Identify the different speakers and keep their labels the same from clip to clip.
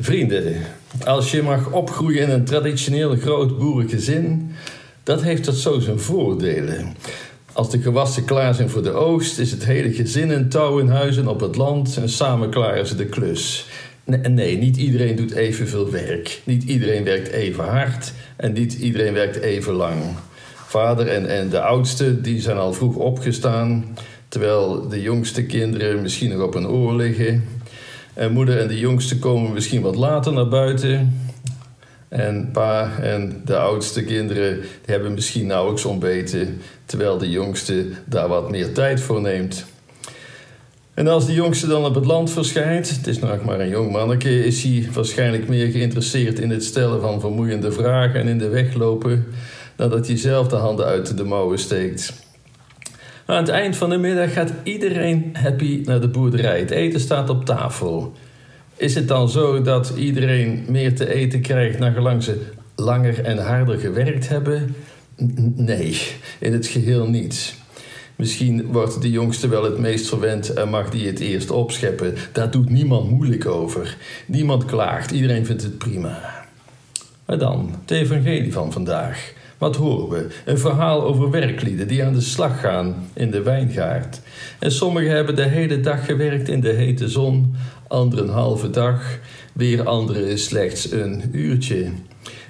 Speaker 1: Vrienden, als je mag opgroeien in een traditioneel groot boerengezin, dat heeft dat zo zijn voordelen. Als de gewassen klaar zijn voor de oogst, is het hele gezin in touw in huizen op het land en samen klaren ze de klus. Nee, niet iedereen doet evenveel werk. Niet iedereen werkt even hard en niet iedereen werkt even lang. Vader en, en de oudste die zijn al vroeg opgestaan, terwijl de jongste kinderen misschien nog op een oor liggen. En moeder en de jongste komen misschien wat later naar buiten. En pa en de oudste kinderen die hebben misschien nauwelijks ontbeten, terwijl de jongste daar wat meer tijd voor neemt. En als de jongste dan op het land verschijnt, het is nog maar een jong manneke, is hij waarschijnlijk meer geïnteresseerd in het stellen van vermoeiende vragen en in de weglopen, dan dat hij zelf de handen uit de mouwen steekt. Aan het eind van de middag gaat iedereen happy naar de boerderij. Het eten staat op tafel. Is het dan zo dat iedereen meer te eten krijgt naar gelang ze langer en harder gewerkt hebben? Nee, in het geheel niet. Misschien wordt de jongste wel het meest verwend en mag die het eerst opscheppen. Daar doet niemand moeilijk over. Niemand klaagt, iedereen vindt het prima. Maar dan, het evangelie van vandaag. Wat horen we? Een verhaal over werklieden die aan de slag gaan in de wijngaard. En sommigen hebben de hele dag gewerkt in de hete zon, anderen een halve dag, weer anderen slechts een uurtje.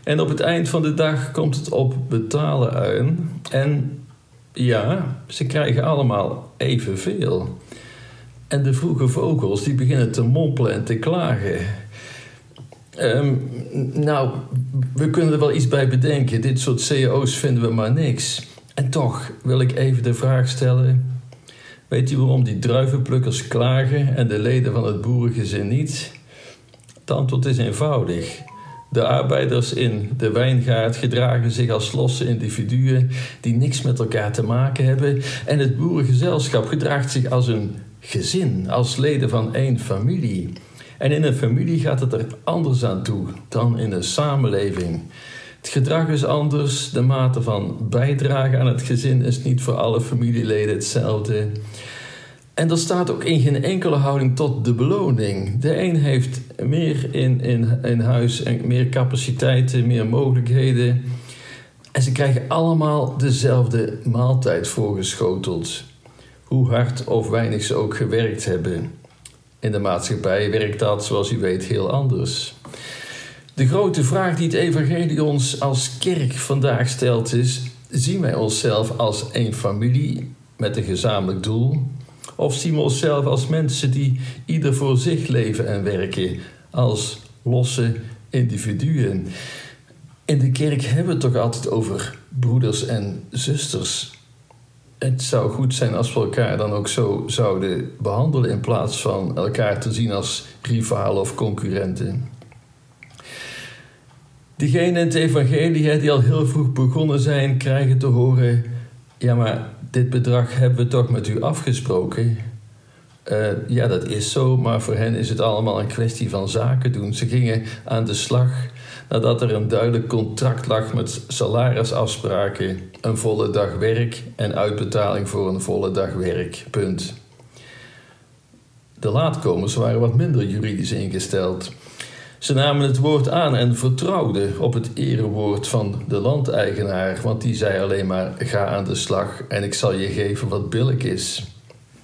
Speaker 1: En op het eind van de dag komt het op betalen aan. En ja, ze krijgen allemaal evenveel. En de vroege vogels die beginnen te mompelen en te klagen. Ehm, nou, we kunnen er wel iets bij bedenken. Dit soort cao's vinden we maar niks. En toch wil ik even de vraag stellen: Weet u waarom die druivenplukkers klagen en de leden van het boerengezin niet? Het antwoord is eenvoudig. De arbeiders in de wijngaard gedragen zich als losse individuen die niks met elkaar te maken hebben. En het boerengezelschap gedraagt zich als een gezin, als leden van één familie. En in een familie gaat het er anders aan toe dan in een samenleving. Het gedrag is anders, de mate van bijdrage aan het gezin is niet voor alle familieleden hetzelfde. En dat staat ook in geen enkele houding tot de beloning. De een heeft meer in, in, in huis en meer capaciteiten, meer mogelijkheden. En ze krijgen allemaal dezelfde maaltijd voorgeschoteld. Hoe hard of weinig ze ook gewerkt hebben. In de maatschappij werkt dat, zoals u weet, heel anders. De grote vraag die het Evangelie ons als kerk vandaag stelt is: zien wij onszelf als één familie met een gezamenlijk doel? Of zien we onszelf als mensen die ieder voor zich leven en werken, als losse individuen? In de kerk hebben we het toch altijd over broeders en zusters. Het zou goed zijn als we elkaar dan ook zo zouden behandelen in plaats van elkaar te zien als rivalen of concurrenten. Diegenen in het evangelie die al heel vroeg begonnen zijn, krijgen te horen: ja, maar dit bedrag hebben we toch met u afgesproken. Uh, ja, dat is zo, maar voor hen is het allemaal een kwestie van zaken doen. Ze gingen aan de slag nadat er een duidelijk contract lag met salarisafspraken, een volle dag werk en uitbetaling voor een volle dag werk. Punt. De laatkomers waren wat minder juridisch ingesteld. Ze namen het woord aan en vertrouwden op het erewoord van de landeigenaar, want die zei alleen maar: ga aan de slag en ik zal je geven wat billig is.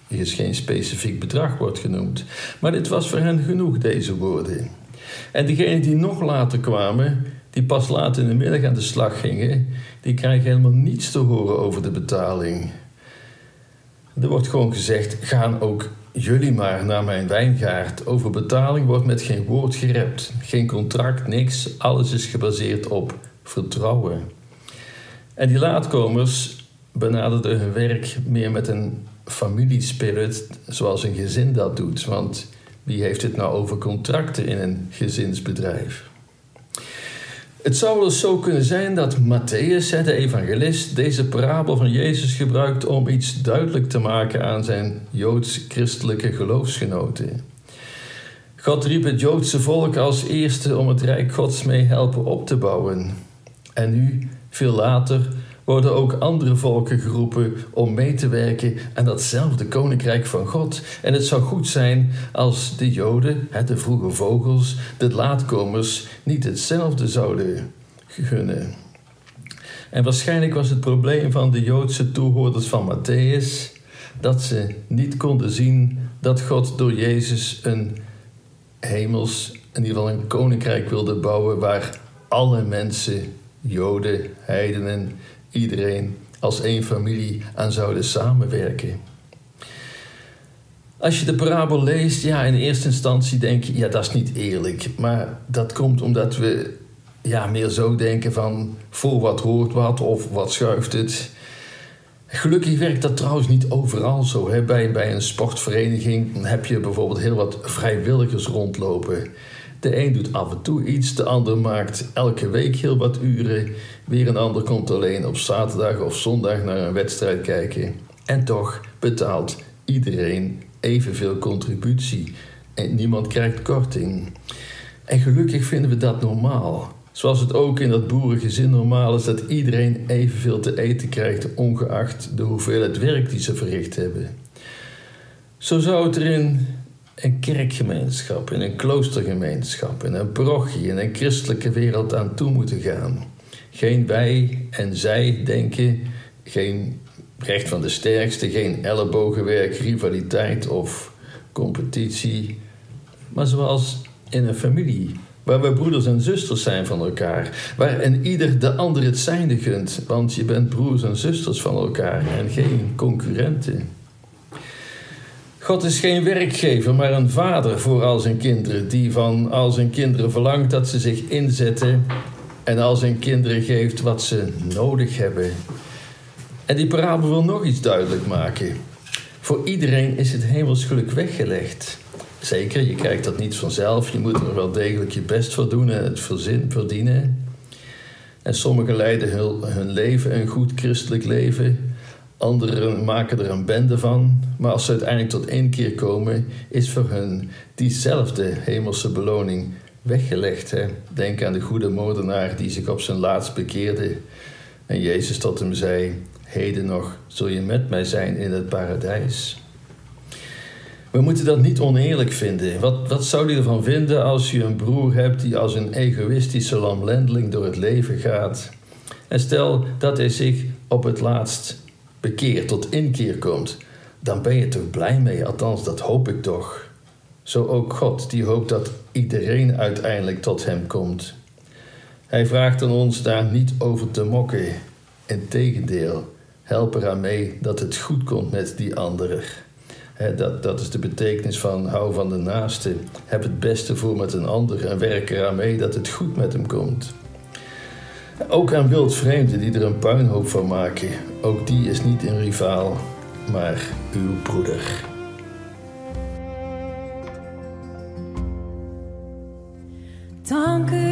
Speaker 1: Er is geen specifiek bedrag wordt genoemd, maar dit was voor hen genoeg, deze woorden. En degenen die nog later kwamen, die pas later in de middag aan de slag gingen, die krijgen helemaal niets te horen over de betaling. Er wordt gewoon gezegd: gaan ook jullie maar naar mijn wijngaard. Over betaling wordt met geen woord gerept. Geen contract, niks. Alles is gebaseerd op vertrouwen. En die laatkomers benaderden hun werk meer met een familiespirit, zoals een gezin dat doet. Want wie heeft het nou over contracten in een gezinsbedrijf? Het zou wel zo kunnen zijn dat Matthäus, de evangelist, deze parabel van Jezus gebruikt om iets duidelijk te maken aan zijn joods-christelijke geloofsgenoten. God riep het Joodse volk als eerste om het Rijk Gods mee helpen op te bouwen. En nu, veel later, worden ook andere volken geroepen om mee te werken aan datzelfde koninkrijk van God. En het zou goed zijn als de Joden, de vroege vogels, de laatkomers, niet hetzelfde zouden gunnen. En waarschijnlijk was het probleem van de Joodse toehoorders van Matthäus dat ze niet konden zien dat God door Jezus een hemels, in ieder geval een koninkrijk wilde bouwen waar alle mensen, Joden, heidenen, iedereen als één familie aan zouden samenwerken. Als je de parabel leest, ja, in eerste instantie denk je, ja, dat is niet eerlijk. Maar dat komt omdat we ja, meer zo denken van voor wat hoort wat of wat schuift het. Gelukkig werkt dat trouwens niet overal zo. Hè. Bij, bij een sportvereniging heb je bijvoorbeeld heel wat vrijwilligers rondlopen. De een doet af en toe iets, de ander maakt elke week heel wat uren. Weer een ander komt alleen op zaterdag of zondag naar een wedstrijd kijken. En toch betaalt iedereen evenveel contributie en niemand krijgt korting. En gelukkig vinden we dat normaal. Zoals het ook in dat boerengezin normaal is dat iedereen evenveel te eten krijgt, ongeacht de hoeveelheid werk die ze verricht hebben. Zo zou het er in een kerkgemeenschap, in een kloostergemeenschap, in een parochie, in een christelijke wereld aan toe moeten gaan. Geen wij en zij denken, geen recht van de sterkste, geen ellebogenwerk, rivaliteit of competitie, maar zoals in een familie Waar we broeders en zusters zijn van elkaar. Waar en ieder de ander het zijnde gunt. Want je bent broers en zusters van elkaar en geen concurrenten. God is geen werkgever, maar een vader voor al zijn kinderen. Die van al zijn kinderen verlangt dat ze zich inzetten. En al zijn kinderen geeft wat ze nodig hebben. En die parabel wil nog iets duidelijk maken. Voor iedereen is het hemelsgeluk weggelegd. Zeker, je krijgt dat niet vanzelf. Je moet er wel degelijk je best voor doen en het verdienen. En sommigen leiden hun leven een goed christelijk leven. Anderen maken er een bende van. Maar als ze uiteindelijk tot één keer komen, is voor hun diezelfde hemelse beloning weggelegd. Hè? Denk aan de goede moordenaar die zich op zijn laatst bekeerde. En Jezus tot hem zei: Heden nog zul je met mij zijn in het paradijs. We moeten dat niet oneerlijk vinden. Wat, wat zou je ervan vinden als je een broer hebt die als een egoïstische lamlendeling door het leven gaat? En stel dat hij zich op het laatst bekeert, tot inkeer komt, dan ben je toch blij mee, althans dat hoop ik toch. Zo ook God, die hoopt dat iedereen uiteindelijk tot hem komt. Hij vraagt aan ons daar niet over te mokken. Integendeel, help eraan mee dat het goed komt met die ander dat, dat is de betekenis van hou van de naaste. Heb het beste voor met een ander en werk eraan mee dat het goed met hem komt. Ook aan wildvreemden die er een puinhoop van maken. Ook die is niet een rivaal, maar uw broeder.
Speaker 2: Dank u